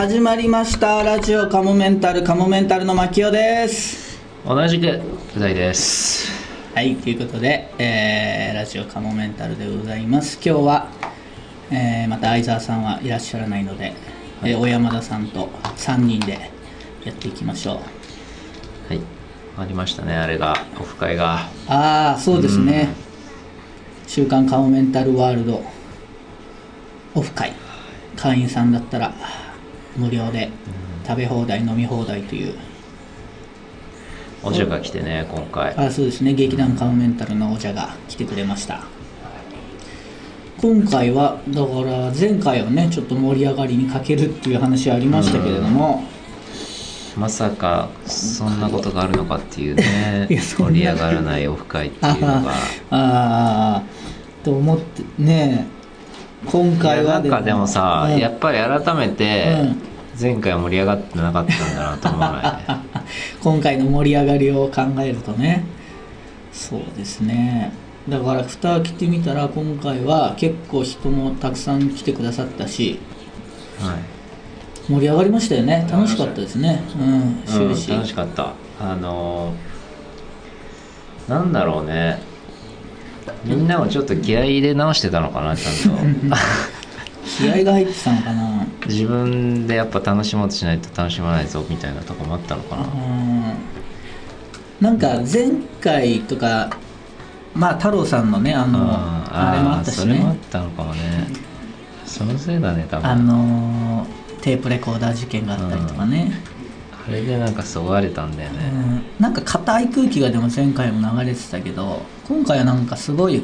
始まりました。ラジオカモメンタルカモメンタルの牧雄です。同じくう大です。はいということで、えーラジオカモメンタルでございます。今日は、えーまた相沢さんはいらっしゃらないので、えー小山田さんと3人でやっていきましょう。はい。ありましたねあれがオフ会が。ああそうですね「週刊カモメンタルワールド」オフ会会員さんだったら無料で食べ放題飲み放題という。おじゃが来てね今回。あそうですね。劇団カモメンタルの王者が来てくれました。今回はだから前回はねちょっと盛り上がりに欠けるっていう話ありましたけれども、まさかそんなことがあるのかっていうね。盛り上がらないオフ会っていうのが。ああと思ってね今い回はやなんかでもさ、うん。やっぱり改めてうん。前回は盛り上がってなかったんだなと思わないね。今回の盛り上がりを考えるとね。そうですね。だから蓋開けてみたら今回は結構人もたくさん来てくださったしはい。盛り上がりましたよね。楽しかったですね。うん終始、うん、楽しかった。あのーなんだろうねみんなもちょっと気合い入れ直してたのかなちゃんと。気合が入ってたのかな。自分でやっぱ楽しもうとしないと楽しまないぞみたいなとこもあったのかな。うん。なんか前回とかまあ太郎さんのねあのあれもあったしそれもあっねたのかもね。そのせいだね多分。あのテープレコーダー事件があったりとかね、あれでなんかそがれたんだよね、うん。なんか硬い空気がでも前回も流れてたけど今回はなんかすごい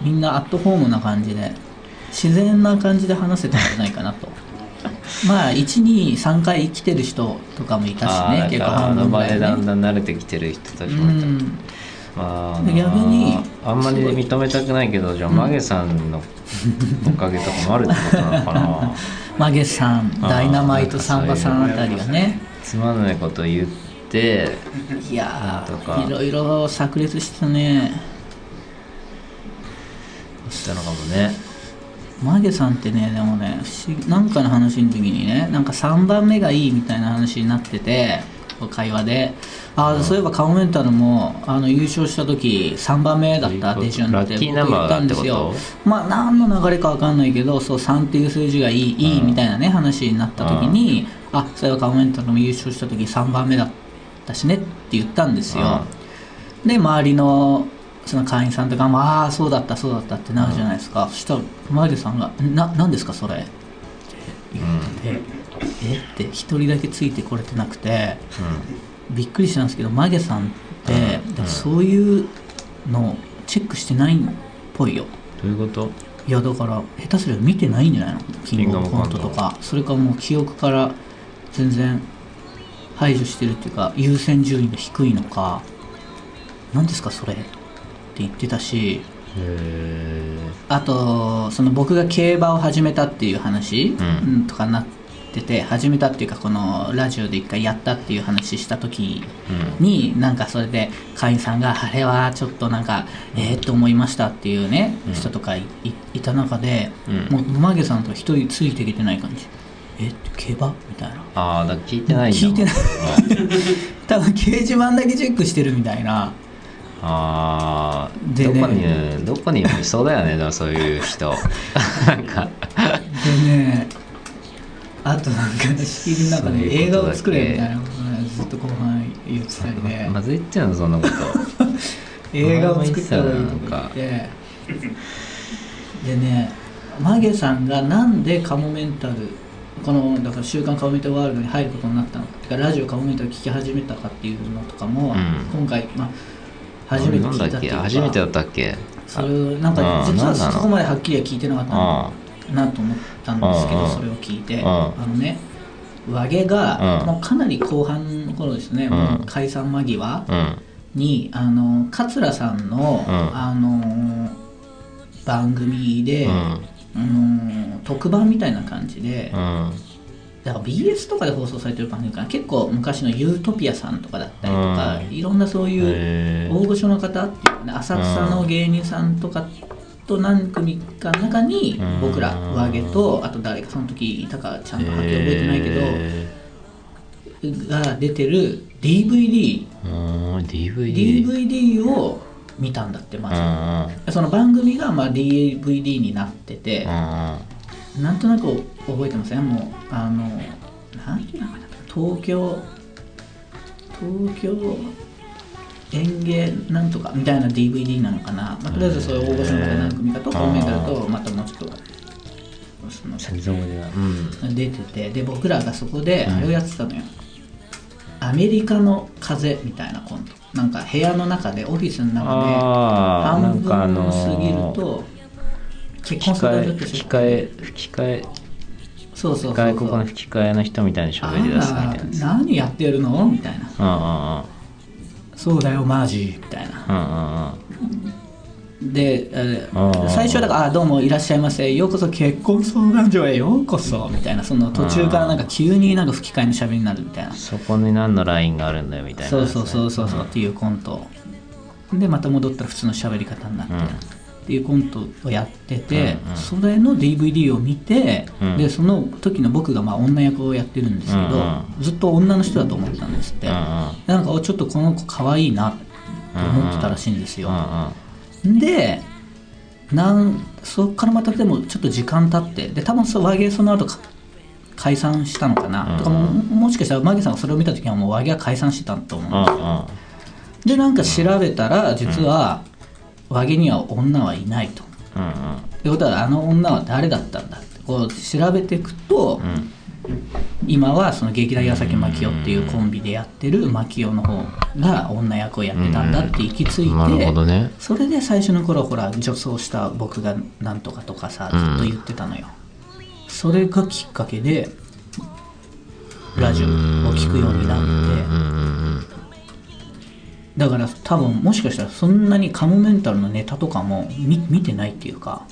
みんなアットホームな感じで自然な感じで話せたんじゃないかなと。まあ123回来てる人とかもいたしね結構半分ぐらい場でだんねだん慣れてきてる人たちうもいた、ん。まあで逆にあんまり認めたくないけどじゃあマゲさん。のおかげとかもあるってことなのかなマゲさんダイナマイトサンバさんあたりがねつまんないこと言っていやとか。ーいろいろ炸裂してたね。したのかもね。マゲさんってねでもね不思議なんかの話の時にねなんか3番目がいいみたいな話になってて会話で。ああそういえばカモメンタルもあの優勝した時3番目だった手順って僕言ったんですよ。まあ何の流れか分かんないけどそう3っていう数字がいいいいみたいなね話になった時にあそういえばカモメンタルも優勝した時3番目だったしねって言ったんですよ。で周りのその会員さんとかも「ああそうだったそうだった」ってなるじゃないですか、そしたらマゲさんが「な何ですかそれ」って言って「え？っ?」て一人だけついてこれてなくてびっくりしたんですけどマゲさんって、そういうのチェックしてないっぽいよ。どういうこと？いやだから下手すれば見てないんじゃないの？キングオブコントとか。それかもう記憶から全然排除してるっていうか優先順位が低いのか何ですかそれ？って言ってたしへあとその僕が競馬を始めたっていう話、うん。うんとかなってて始めたっていうかこのラジオで一回やったっていう話した時うん。になんかそれで会員さんがあれはちょっとなんかええと思いましたっていうね、うん。人とかいた中で、うん。もうマゲさんと一人ついてきてない感じえ競馬みたいな。ああだから聞いてない聞いてない。うん 多分掲示板だけチェックしてるみたいな。ああでね。どこにどこにもいそうだよね。でもそういう人。なんかでね。あとなんかね仕切りの中そういうことだっけ。で映画を作れみたいなことねずっと後半言ってたりで、まずいってんのそんなこと。映画を作った方がいいとか。言ってでねマゲさんがなんでカモメンタルこのだから「週刊カモメンタルワールド」に入ることになったの。かてかラジオカモメンタル聞き始めたかっていうのとかも、うん。今回、まあ、初めて聞いたっていうか初めてだったっけ？それをなんかうん実はそこまではっきりは聞いてなかったなと思ったんですけどそれを聞いて。うんあのね和毛がうんもうかなり後半の頃ですね、ん。もう解散間際うん。にあの桂さんの、うん。あの番組で、特番みたいな感じで、うん。だから BS とかで放送されてる番組かな。結構昔のユートピアさんとかだったりとか、うん。いろんなそういう大御所の方っていうかね浅草の芸人さんとかとと何組かの中にうん。僕ら上げとあと誰かその時いたかちゃんとはっきり覚えてないけど、えが出てる DVD DVD DVD を見たんだってまうんず、その番組がまあ DVD になっててうなんとなく覚えてません？もうあの何ていうのかな東京東京演芸なんとかみたいな DVD なのかな、まあ、とりあえずそういう大御所の方何組かとコメンタルとまたもうちょっとその全然覚えてないうん。出ててで僕らがそこであれをやってたのよ、アメリカの風みたいなコントなんか部屋の中でオフィスの中で半分過ぎるーと結婚吹き替え時吹き替え吹き替えそうそう外国の吹き替えの人みたいに喋り出すみたいな何やってるの？みたいな。そうだよマジ。みたいな。うんうんうんで、最初はだからあ「どうもいらっしゃいませ。ようこそ結婚相談所へようこそ」みたいなその途中からなんか急になんか吹き替えの喋りになるみたいな。そこに何のラインがあるんだよみたいな。そうそうそうそうそうっていうコント。でまた戻ったら普通の喋り方になって、うん。っていうコントをやってて、うんうん。それの DVD を見て、うん。でその時の僕がまあ女役をやってるんですけど、うんうん。ずっと女の人だと思ってたんですって、うんうん。なんかおちょっとこの子可愛いなと思ってたらしいんですよ、うんうんでなんそっからまたでもちょっと時間経ってで多分そう和芸その後か解散したのかな、うん。とかももしかしたらマギさんがそれを見た時はもう和芸は解散してたと思うんですよ、うでなんか調べたら実は和芸には女はいないと。うんってことはあの女は誰だったんだってこう調べていくと、うんうん今はその劇団矢崎真紀夫っていうコンビでやってる真紀夫の方が女役をやってたんだって行き着いて、なるほどね。それで最初の頃ほら女装した僕がなんとかとかさずっと言ってたのよ、それがきっかけでラジオを聞くようになって。だから多分もしかしたらそんなにカモメンタルのネタとかも見見てないっていうか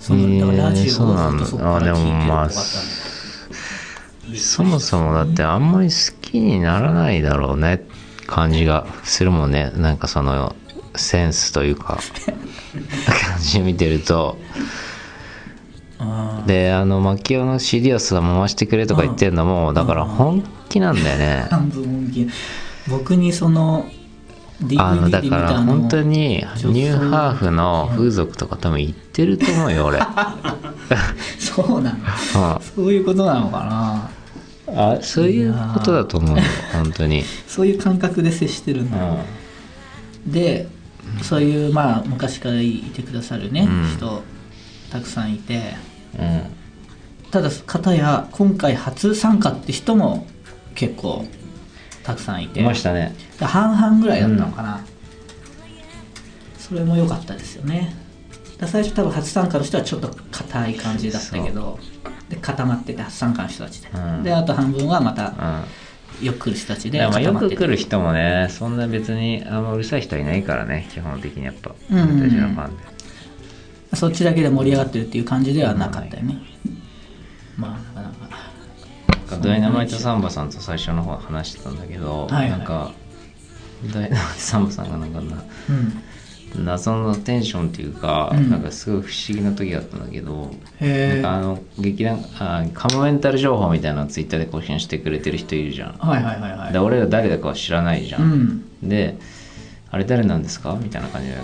そのだ。からラジオをずっとそこから聞いてるかったそもそもだってあんまり好きにならないだろうね。感じがするもんね。なんかそのセンスというか。感じ見てると。あであのマキオの CD をさ回してくれとか言ってるのもだから本気なんだよね。ー 半分本気。僕にそのあのだから本当にニューハーフの風俗とか多分行ってると思うよ俺、うん、そうなのそういうことなのかな。あそういうことだと思うよ本当に。そういう感覚で接してるんだ、でそういうまあ昔からいてくださるね、うん。人たくさんいて。うんうん。ただ片や今回初参加って人も結構たくさんいて。いましたね。半々ぐらいだったのかな、それも良かったですよね。だ最初多分初参加の人はちょっと硬い感じだったけどで固まってて初参加の人たちで、うん。であと半分はまたうん。よく来る人たちでまあよく来る人もねそんな別にあんまうるさい人はいないからね基本的にやっぱのファンで。そっちだけで盛り上がってるっていう感じではなかったよね、まあなかダイナマイトサンバさんと最初の方話してたんだけど、はいはい。なんかダイナマイトサンバさんがなんかなうん。謎のテンションっていうか、うん。なんかすごい不思議な時だったんだけど、なんかあの劇団あカモメンタル情報みたいなのをツイッターで更新してくれてる人いるじゃん、はいはいはいはい。で俺ら誰だかは知らないじゃ、うん。んで「あれ誰なんですか?」みたいな感じで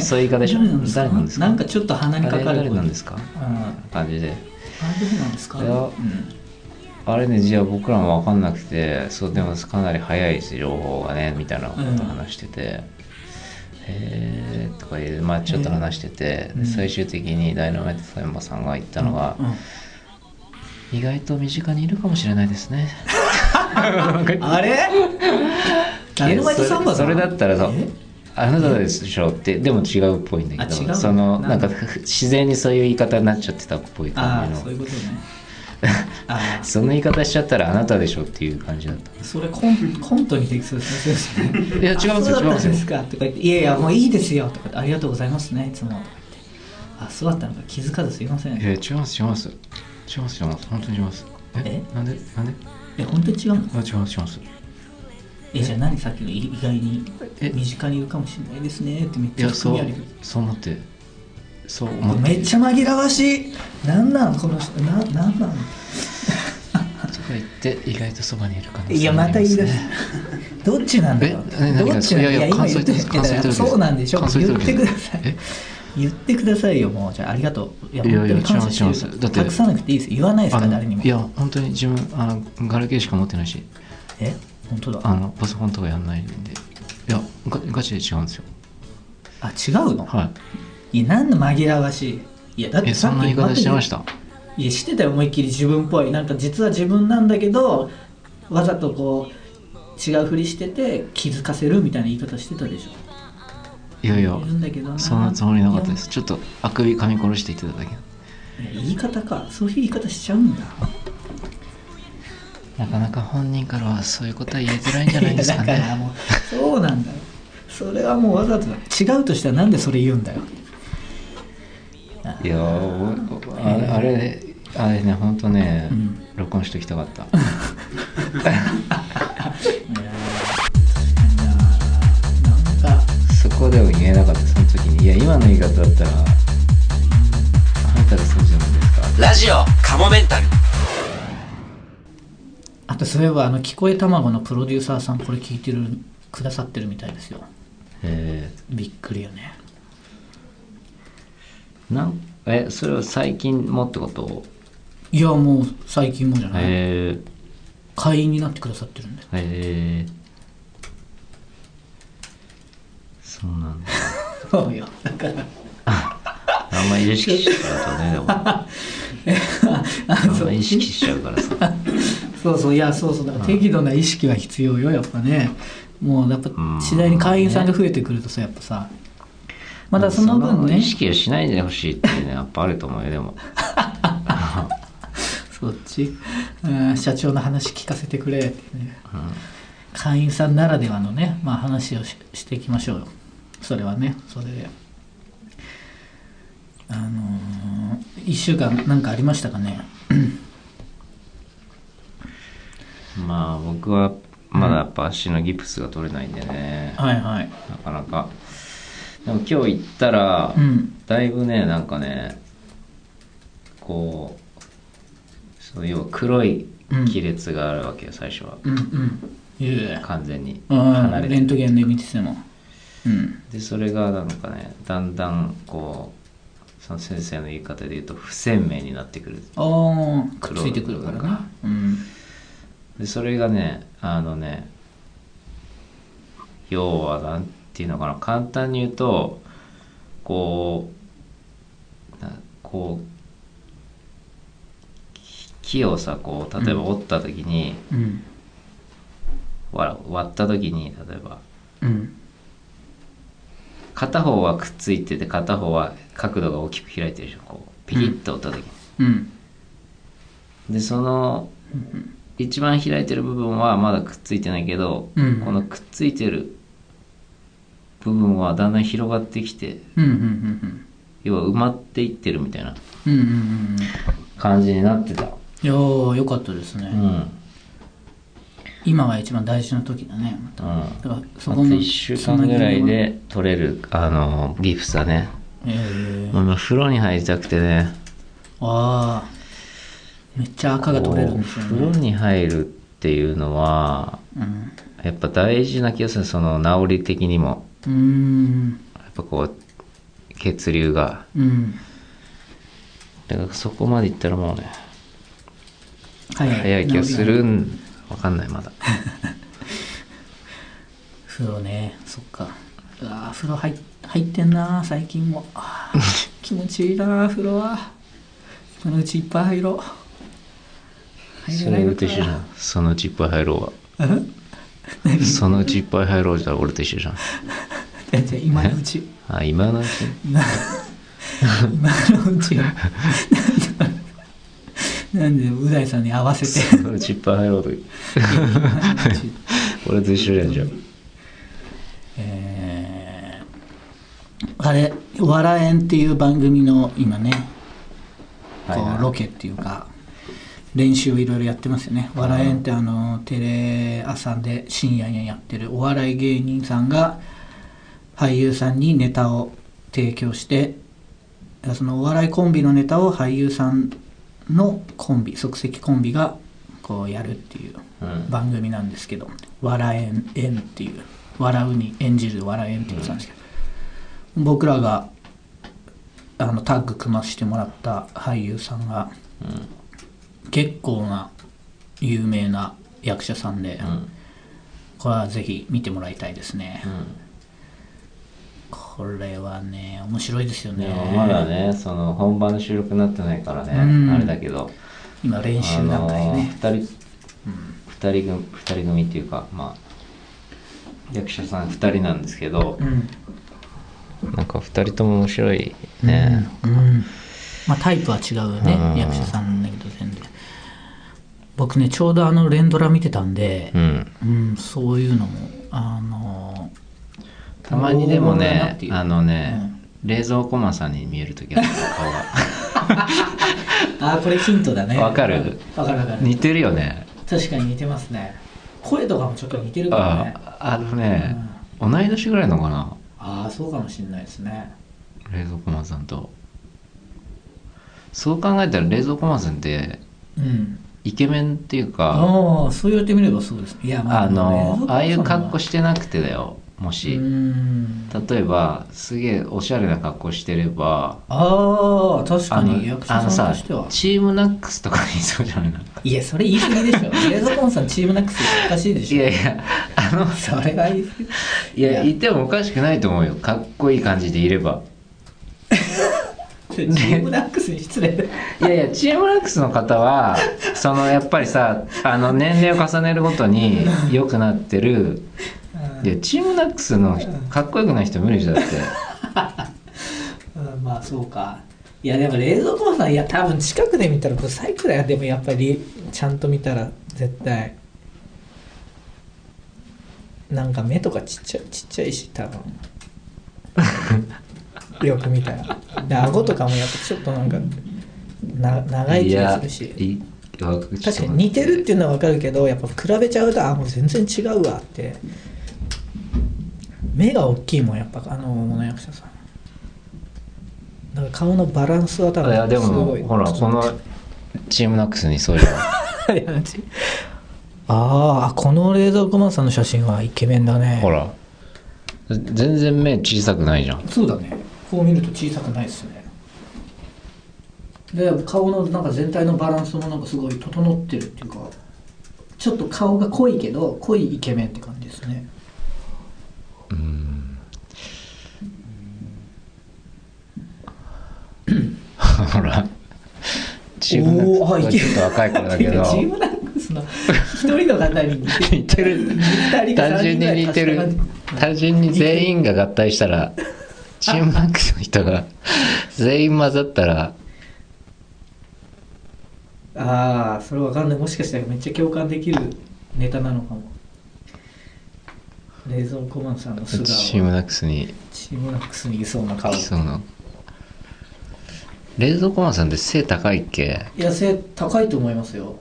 そういう言い方でしょ。誰なんですか？誰なんか？ちょっと鼻にかかる。誰なんですか？うん。感じであれどうなんですか？いやうんあれねじゃあ僕らも分かんなくてそうでもかなり早いです情報がねみたいなこと話してて、へえとか言うまあちょっと話してて、うん。で最終的にダイナマイトサンバさんが言ったのが、うん。意外と身近にいるかもしれないですね。あれ？ダイナマイトサンバさん？それだったらさえ？あなたでしょってでも違うっぽいんだけどそのななんんか自然にそういう言い方になっちゃってたっぽいあ感じのあそういうことね。ああその言い方しちゃったらあなたでしょっていう感じだったそれコンコントにできそうですね。いや違いますよあそうんですか？とか言って「いやいやもういいですよ」とか言って「ありがとうございますね。いつも」あそうだったのか気づかずすいません。いや違います違います。違います違います。本当に違います。え？え？なんで？なんで？え本当に違うの？あ違います違いますえじゃあ何さっきの意外にえ。身近にいるかもしれないですねってめっいちゃやそうそう思ってそう思って。めっちゃ紛らわしい。なんなんこの人。ななん？なんとか言って意外とそばにいる可能性いやまた言い出しどっちなんだろう。どっちなんだ？いやいや今言ってますい。やだからそうなんでしょ？感想言ってください。え？言ってくださいよもう。じゃあありがとう。いやいやいや違う違うだって隠さなくていいです。よ言わないですか？誰にも。いや本当に自分あのガラケーしか持ってないし。え？本当だ。あのパソコンとかやんないんで。いやガガチで違うんですよ。あ違うの？はい。や何の紛らわしい？いやだってそんな言い方してました？たいやしてたよ思いっきり自分っぽい。なんか実は自分なんだけどわざとこう違うふりしてて気づかせるみたいな言い方してたでしょ？いやいやいるんだけどな。そんなつもりなかったです。ちょっとあくび噛み殺して言ってただけ。いや言い方か。そういう言い方しちゃうんだなかなか本人からはそういうことは言いづらいんじゃないですかね。だからもうそうなんだよ。それはもうわざとだ違うとしたらなんでそれ言うんだよ。いやーあれあれあれね本当ね、うん。録音しときたかった。なんか。そこでは言えなかった。その時に。いや今の言い方だったらあなたがそうじゃないですか。ラジオカモメンタルあとそういえばあの聞こえ卵のプロデューサーさんこれ聞いてるくださってるみたいですよ。え。びっくりよね。ー、なんえそれは最近もってこと？いやもう最近もじゃない、え。ー、会員になってくださってるんだよえ。ー、そうなんだ。そうよだから。あんまり意識しちゃうとねでも ああんまり意識しちゃうからさ。そうそういやそうそう。だから適度な意識は必要よやっぱね。もうやっぱうん。次第に会員さんが増えてくるとさやっぱさ。まだその分ね。意識をしないでほしいっていうねやっぱあると思うよでも。そっち、うん、社長の話聞かせてくれってね、会員さんならではのね、まあ、話をししていきましょうよ。それはねそれで。あのー、1週間なんかありましたかね？まあ僕はまだやっぱ足のギプスが取れないんでね、はいはい。なかなか。でも今日行ったら、うん。だいぶねなんかねこうそう要は黒い亀裂があるわけよ最初は。うんうん。完全に。うん離れてレントゲンで見てても。うん。でそれがなんかねだんだんこうその先生の言い方で言うと不鮮明になってくる。ああくっついてくるからね。うんでそれがねあのね要はなんていうのかな。簡単に言うとこうなこう木をさこう例えば折った時に、うん。割割った時に例えばうん。片方はくっついてて片方は角度が大きく開いてるでしょ。こうピリッと折った時に、うん。でその一番開いてる部分はまだくっついてないけど、うん。このくっついてる部分はだんだん広がってきてうんうんうん要は埋まっていってるみたいなうんうんうん。うんうん感じになってた。いやーよかったですね、うん。今が一番大事な時だねまた。うん。だからそあとこの1週間ぐらいで取れるあのギプスだねええ。もう今風呂に入りたくてね。ああ。めっちゃ赤が取れるんですよね。風呂に入るっていうのはうん。やっぱ大事な気がする。その治り的にも。うーん。やっぱこう血流が。うん。だからそこまでいったらもうね早い。早い気がするん。わかんないまだ。風呂ねそっか。うわー風呂入入ってんな最近も。気持ちいいな風呂は。今のうちいっぱい入ろう。入それれないのか俺と一緒じゃん。そのうちいっぱい入ろうえ？はそのうちいっぱい入ろうじゃ俺と一緒じゃん。だって今のうち。あ今のうち？今今のうち。なんでなんでう大さんに合わせて？そのうちいっぱい入ろうと。俺と一緒じゃんじゃんえーあれ「笑えん」っていう番組の今ねこうロケっていうか練習をいろいろやってますよね。笑えんってあのテレ朝で深夜にやってるお笑い芸人さんが俳優さんにネタを提供してそのお笑いコンビのネタを俳優さんのコンビ即席コンビがこうやるっていううん。番組なんですけど「笑えんえん」っていう「笑うに演じる笑えん」っていうやつなんですけど、僕らがあのタッグ組ませてもらった俳優さんが結構な有名な役者さんで、うん。これはぜひ見てもらいたいですね、うん。これはね面白いですよね。まだねその本番の収録になってないからね、うん。あれだけど。今練習段階ね、あのー二人二人組二人組っていうかまあ役者さん二人なんですけどう、んなんか二人とも面白いね、うん。まあタイプは違うよね、うん。役者さんだけど全然。僕ねちょうどあの連ドラ見てたんでう、ん。うんそういうのもあのたまにでもねあのね、冷蔵庫マンさんに見える時ある顔 あーこれヒントだね。わかる？わかるわかる。が似てるよね。確かに似てますね。声とかもちょっと似てるからね。ああのね、同い年ぐらいのかなああそうかもしれないですね。冷蔵庫マンさんと。そう考えたら冷蔵庫マンさんってうん。イケメンっていうかああそう言われてみればそうですいやまああの冷蔵庫ああいう格好ししてなくてだよもし、うん。例えばすげえおしゃれな格好してればああ確かに役者ささんとしては。チームナックスとかにいそうじゃない？なんかいやそれ言い過ぎでしょ。冷蔵庫さんチームナックスおかしいでしょ。いやいやあのそれが言い。過ぎいやいてもおかしくないと思うよ。かっこいい感じでいれば。チームナックスに失礼だいやいやチームナックスの方はそのやっぱりさあの年齢を重ねるごとに良くなってるいやチームナックスのかっこよくない人無理じゃって。う んまあそうか。いやでも冷蔵庫さんいや多分近くで見たらブサイクだよ。でもやっぱりちゃんと見たら絶対。なんか目とかちっちゃいちっちゃいし多分。よく見たら。で顎とかもやっぱちょっとなんかな長い気がするし。確かに似てるっていうのは分かるけどやっぱ比べちゃうとあもう全然違うわって目が大きいもんやっぱあの物役者さん。だから顔のバランスは多分いやですごい。もほらこのチームナックスにそうじゃん。いやちああこの冷蔵庫マンさんの写真はイケメンだね。ほら。全然目小さくないじゃん。そうだね。こう見ると小さくないですね。で顔のなんか全体のバランスもなんかすごい整ってるっていうかちょっと顔が濃いけど濃いイケメンって感じですねほら。チームナックスと若い子だけど。チームナックスの一人の方に似てる。単純に似てる。単純に全員が合体したらチームナックスの人が全員混ざったらああそれわかんない。もしかしたらめっちゃ共感できるネタなのかも冷蔵庫マンさんの素顔。チームナックスに。チームナックスにいそうな顔。来そうな冷蔵庫マンさんって背高いっけ？いや背高いと思いますよ。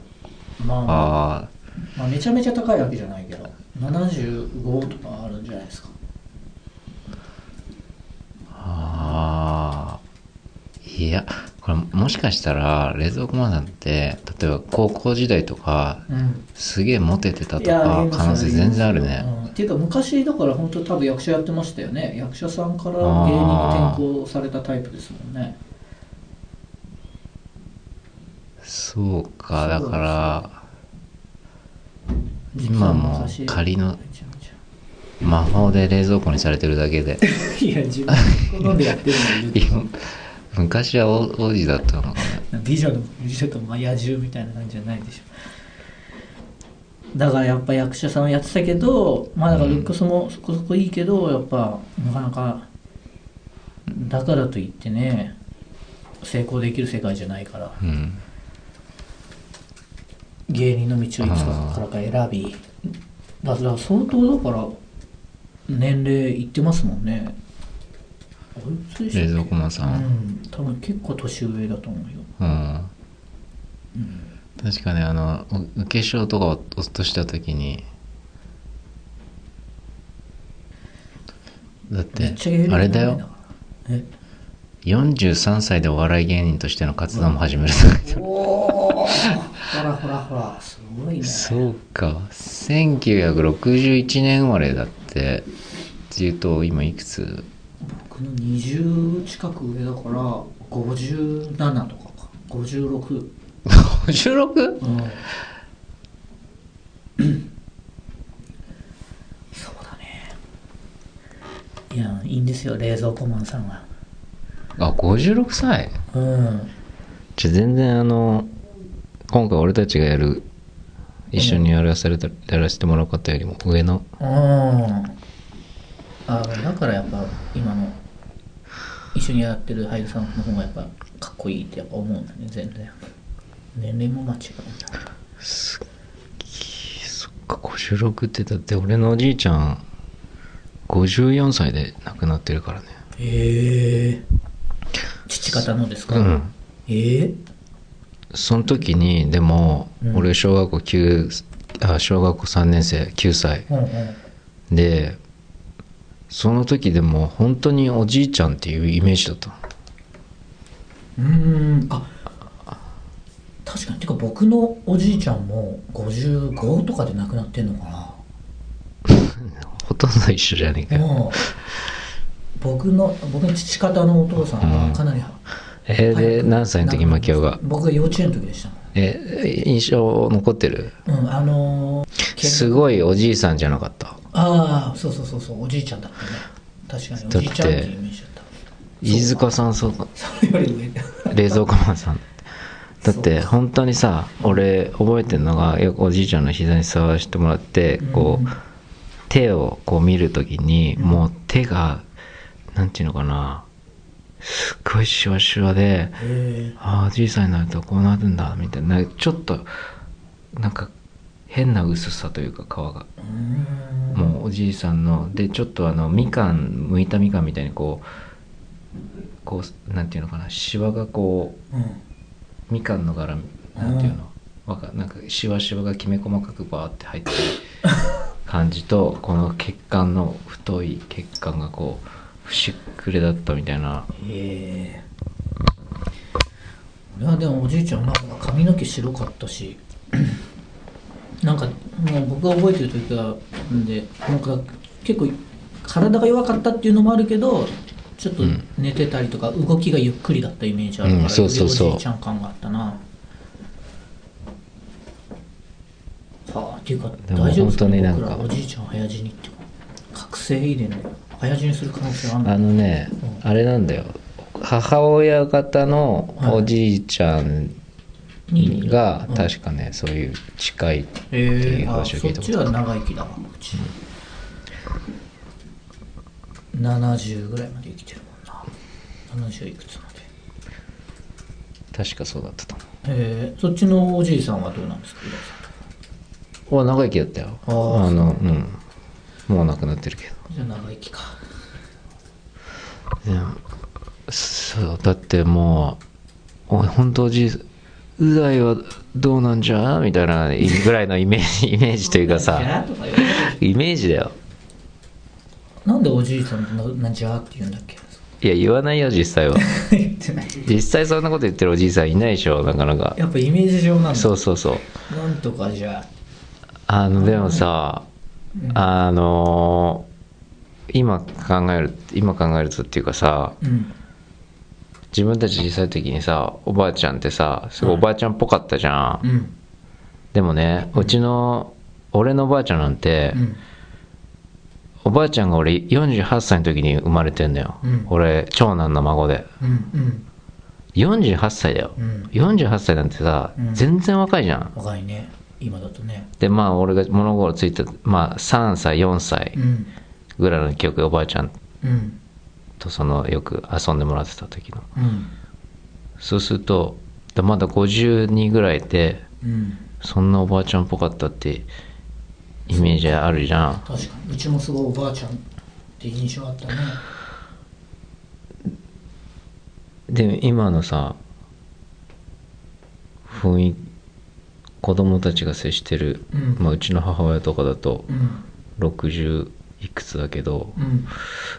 まあまあ、あまあ、めちゃめちゃ高いわけじゃないけど。75とかあるんじゃないですか。ああいやこれもしかしたら冷蔵庫マンさんって例えば高校時代とかうん。すげえモテてたとか可能性全然あるね。うん。っていうか昔だから本当多分役者やってましたよね。役者さんから芸人に転向されたタイプですもんね。そうかだから今も昔。仮の魔法で冷蔵庫にされてるだけで。いや自分の好んでやってるのに今 昔は王王子だったのかな。美女の美女とマヤ獣みたいな感じじゃないでしょ。だからやっぱ役者さんをやってたけどまあだからルックスもそこそこいいけどやっぱなかなかだからといってね成功できる世界じゃないから。うん。芸人の道をいつからか選び。だから相当だから年齢いってますもんね冷蔵庫マンさうん。ん多分結構年上だと思うよ。うん。確かねあのおお化粧とかを落とした時にだってあれだよ。え？43歳でお笑い芸人としての活動も始めるおほらほらほらすごいね。そうか。1961年生まれだってっていうと今いくつ？僕の20近く上だから57とかか。56 56? うん。そうだね。いやいいんですよ冷蔵庫マンさんは。あ56歳？うん。じゃあ全然あの今回俺たちがやる一緒にやらされたやらせてもらう方よりも上の。うん。あだからやっぱ今の一緒にやってる俳優さんの方がやっぱかっこいいってやっぱ思うんだね全然。年齢も間違うんだそっか56ってだって俺のおじいちゃん54歳で亡くなってるからね。へえ。父方のですか、うん。ええその時にでもうん。俺小学校9あ小学校3年生9歳。うんうん。でその時でも本当におじいちゃんっていうイメージだった。うーんあ確かに。てか僕のおじいちゃんも55とかで亡くなってんのかな。ほとんど一緒じゃねえかよ。僕の僕の父方のお父さんはかなり、えーで何歳の時マキオが？僕が幼稚園の時でした。え印象残ってる？うんあのーすごいおじいさんじゃなかった？ああそうそうそうそうおじいちゃんだったね。確かにおじいちゃんっていうイメージだった。飯塚さんそうそれより上冷蔵庫マンさん。だって本当にさ俺覚えてるのがよくおじいちゃんの膝に座らせてもらってこう手をこう見るときにもう手がなんていうのかなすっごいシワシワでああおじいさんになるとこうなるんだみたいな。ちょっとなんか変な薄さというか皮が。もうおじいさんのでちょっとあのみかん剥いたみかんみたいにこうこうなんていうのかなシワがこううんみかんの柄なんていうの？わかなんかシワシワがきめ細かくバーって入ってる 感じとこの血管の太い血管がこう節くれだったみたいな。へえ。俺はでもおじいちゃんなんか髪の毛白かったしなんかもう僕が覚えてる時はんでなんか結構体が弱かったっていうのもあるけどちょっとうん。寝てたりとか動きがゆっくりだったイメージあるから、うんそうそうそう。おじいちゃん感があったな。はあっていうか大丈夫ですか？本当になんかおじいちゃん早死にって覚醒遺伝で早死にする可能性あるの？あのねうん。あれなんだよ。母親方のおじいちゃんにが確かねそういう近いってえいう話を聞いたことそっちは長生きだわうち、70ぐらいまで生きてるもんな。70いくつまで。確かそうだったと思えー、そっちのおじいさんはどうなんですかお長生きだったよ。あのうん。もう亡くなってるけど。じゃあ長生きか。いやそうだってもうお本当おじいうざいはどうなんじゃ？みたいなぐらいのイメージイメージというかじさイメージだよ。なんでおじいさんななんじゃ？あって言うんだっけ？いや言わないよ実際は。実際そんなこと言ってるおじいさんいないでしょなかなか。やっぱイメージ上なんだ。そうそうそう。なんとかじゃ。あのでもさあの今考える今考えるとっていうかさうん自分たち小さい時にさおばあちゃんってさすごいおばあちゃんっぽかったじゃん、うん。でもねうちの俺のおばあちゃんなんて、うん。おばあちゃんが俺48歳の時に生まれてんのよ、うん。俺長男の孫で。うんうん。48歳だよ、うん。48歳なんてさ、うん。全然若いじゃん。若いね。今だとね。でまあ俺が物心ついたまあ3歳4歳うん。ぐらいの記憶でおばあちゃん。うんとそのよく遊んでもらってた時の。うん。そうするとでまだ52ぐらいでうん。そんなおばあちゃんっぽかったってイメージあるじゃん。確かに。うちもすごいおばあちゃんって印象あったね。で今のさ雰囲子供たちが接してる、うん。まあ、うちの母親とかだとうん。60いくつだけどうん。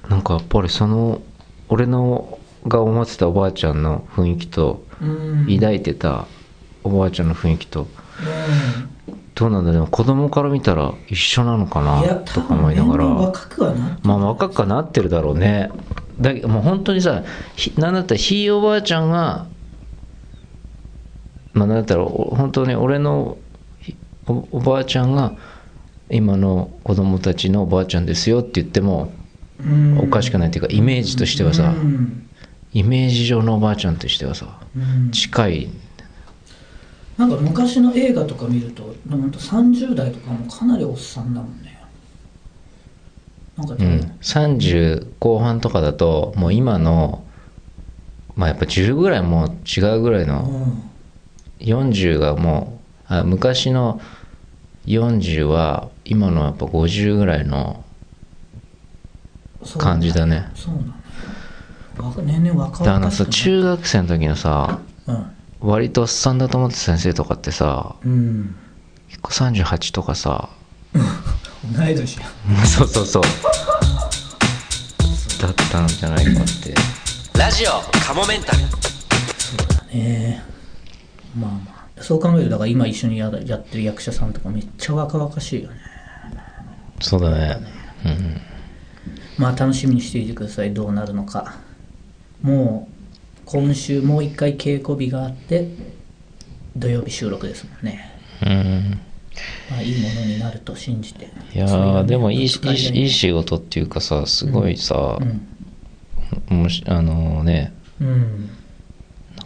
なんかやっぱりその俺のが思ってたおばあちゃんの雰囲気とうん。抱いてたおばあちゃんの雰囲気とうどうなんだでも子供から見たら一緒なのかなと多か思いながら。若くはなまあ若くはなってるだろうね。だけどもう本当にさひなんだったらひいおばあちゃんがまあなんだったらお本当に俺のおばあちゃんが今の子供たちのおばあちゃんですよって言ってもうん。おかしくないっていうかイメージとしてはさうん。イメージ上のおばあちゃんとしてはさうん。近い。なんか昔の映画とか見ると本当30代とかもかなりおっさんだもんね。なんかうね、ん、30後半とかだともう今のまあやっぱ10ぐらいもう違うぐらいのうん。40がもうあ昔の40は今のやっぱ50ぐらいのそう感じだね。そうなの若年々若だからさ中学生の時のさうん。割とおっさんだと思ってた先生とかってさうん。結構38とかさ 同い年や。そうそうそう。だったんじゃないかって。ラジオカモメンタル。ね。まあまあそう考えるとだから今一緒にややってる役者さんとかめっちゃ若々しいよね。そうだね。うんまあ楽しみにしていてください。どうなるのか。もう今週もう一回稽古日があって土曜日収録ですもんね。うんまあいいものになると信じて。いやそれがねーでもいいしいいいい仕事っていうかさすごいさ、うん。もしあのね。うん。な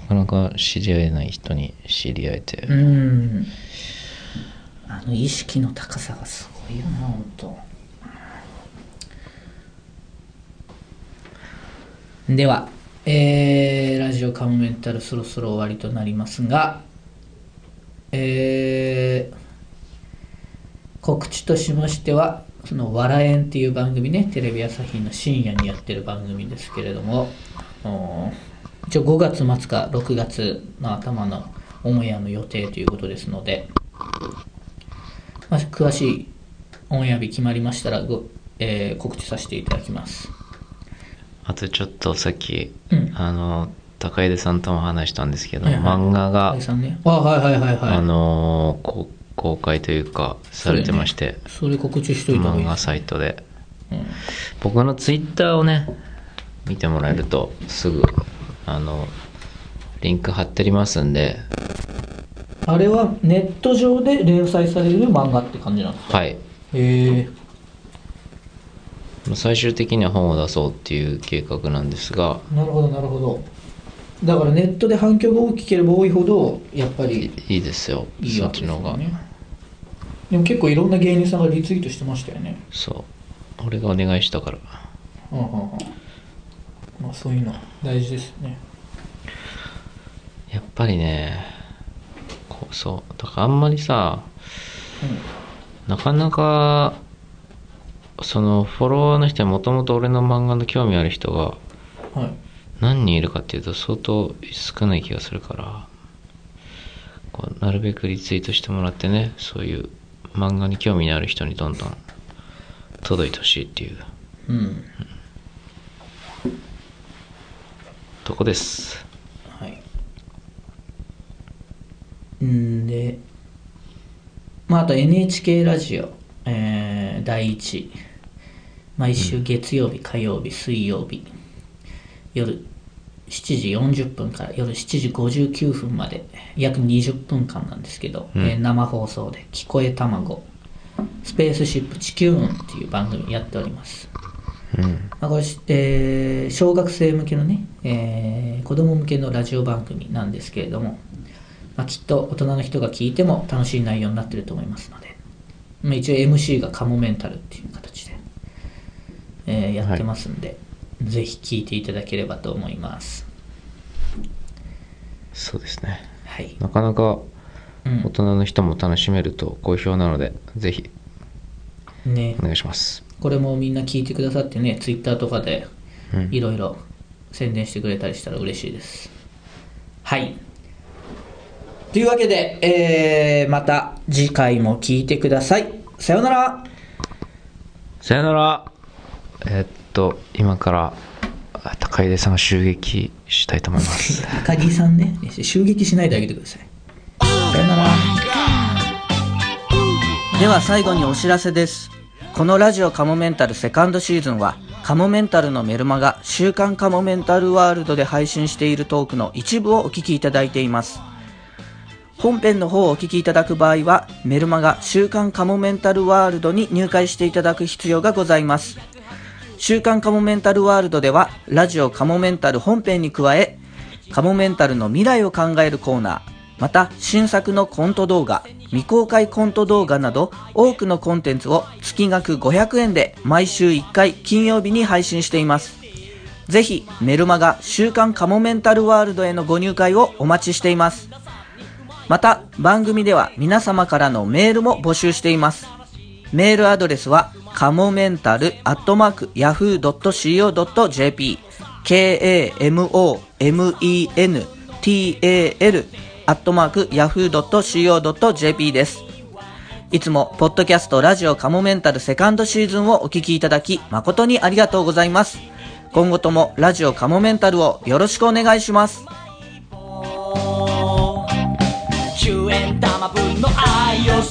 かなか知り合えない人に知り合えて、うん。あの意識の高さがすごいよな本当では、えーラジオカモメンタルそろそろ終わりとなりますが、えー告知としましては「その笑えん」っていう番組ねテレビ朝日の深夜にやってる番組ですけれどもおー一応5月末か6月の頭のオンエアの予定ということですので、まあ、詳しいオンエア日決まりましたらご、えー告知させていただきます。あとちょっとさっき、うん。あの高出さんとも話したんですけど、はいはい漫画が、ね。あはいはいはいはい。あのーこ公開というかされてまして、それ告知しといた方がい漫画いですサイトで。うん。僕のツイッターをね見てもらえるとすぐあのリンク貼ってありますんで。あれはネット上で連載される漫画って感じなんですか？はい。へえ。最終的には本を出そうっていう計画なんですが。なるほどなるほど。だからネットで反響が大きければ多いほどやっぱりいいいですよ。いいわけそっちの方が、ですよねでも結構いろんな芸人さんがリツイートしてましたよね。そう。俺がお願いしたから。うんうんうんまあそういうの大事ですよね。やっぱりねこうそうだからあんまりさなかなかそのフォロワーの人はもともと俺の漫画の興味ある人が何人いるかっていうと相当少ない気がするからこうなるべくリツイートしてもらってねそういう漫画に興味のある人にどんどん届いてほしいっていう。うんとこです。はい。んでまああと NHK ラジオ、えー第1毎週月曜日、火曜日水曜日。夜7時40分から夜7時59分まで約20分間なんですけど、うん。えー生放送で「聞こえ卵スペースシップ地球運」っていう番組やっておりますうん。まあこれしえー小学生向けのね、えー子供向けのラジオ番組なんですけれども、まあ、きっと大人の人が聞いても楽しい内容になってると思いますので、まあ、一応 MC がカモメンタルっていう形で、えーやってますんで、ぜひ聞いていただければと思います。そうですね。はい、なかなかうん。大人の人も楽しめると好評なのでぜひ。ね。お願いしますこれもみんな聞いてくださってね Twitter とかでうんいろいろ宣伝してくれたりしたら嬉しいですはいというわけで、えー、また次回も聞いてください。さようなら。さよならえーっと今からあ高出さんを襲撃したいと思います 高木さんね、襲撃しないであげてください。さよなら。では最後にお知らせです。このラジオカモメンタルセカンドシーズンは、カモメンタルのメルマガ週刊カモメンタルワールドで配信しているトークの一部をお聞きいただいています。本編の方をお聞きいただく場合は、メルマガ週刊カモメンタルワールドに入会していただく必要がございます。週刊カモメンタルワールドでは、ラジオカモメンタル本編に加え、カモメンタルの未来を考えるコーナー、また新作のコント動画、未公開コント動画など多くのコンテンツを月額500円で毎週1回金曜日に配信しています。ぜひメルマガ週刊カモメンタルワールドへのご入会をお待ちしています。また番組では皆様からのメールも募集しています。メールアドレスは、かもメンタルアットマーク yahoo.co.jp k-a-m-o-m-e-n-t-a-l アットマーク yahoo.co.jp です。いつも、ポッドキャストラジオカモメンタルセカンドシーズンをお聞きいただき、誠にありがとうございます。今後ともラジオカモメンタルをよろしくお願いします。10円玉分の愛を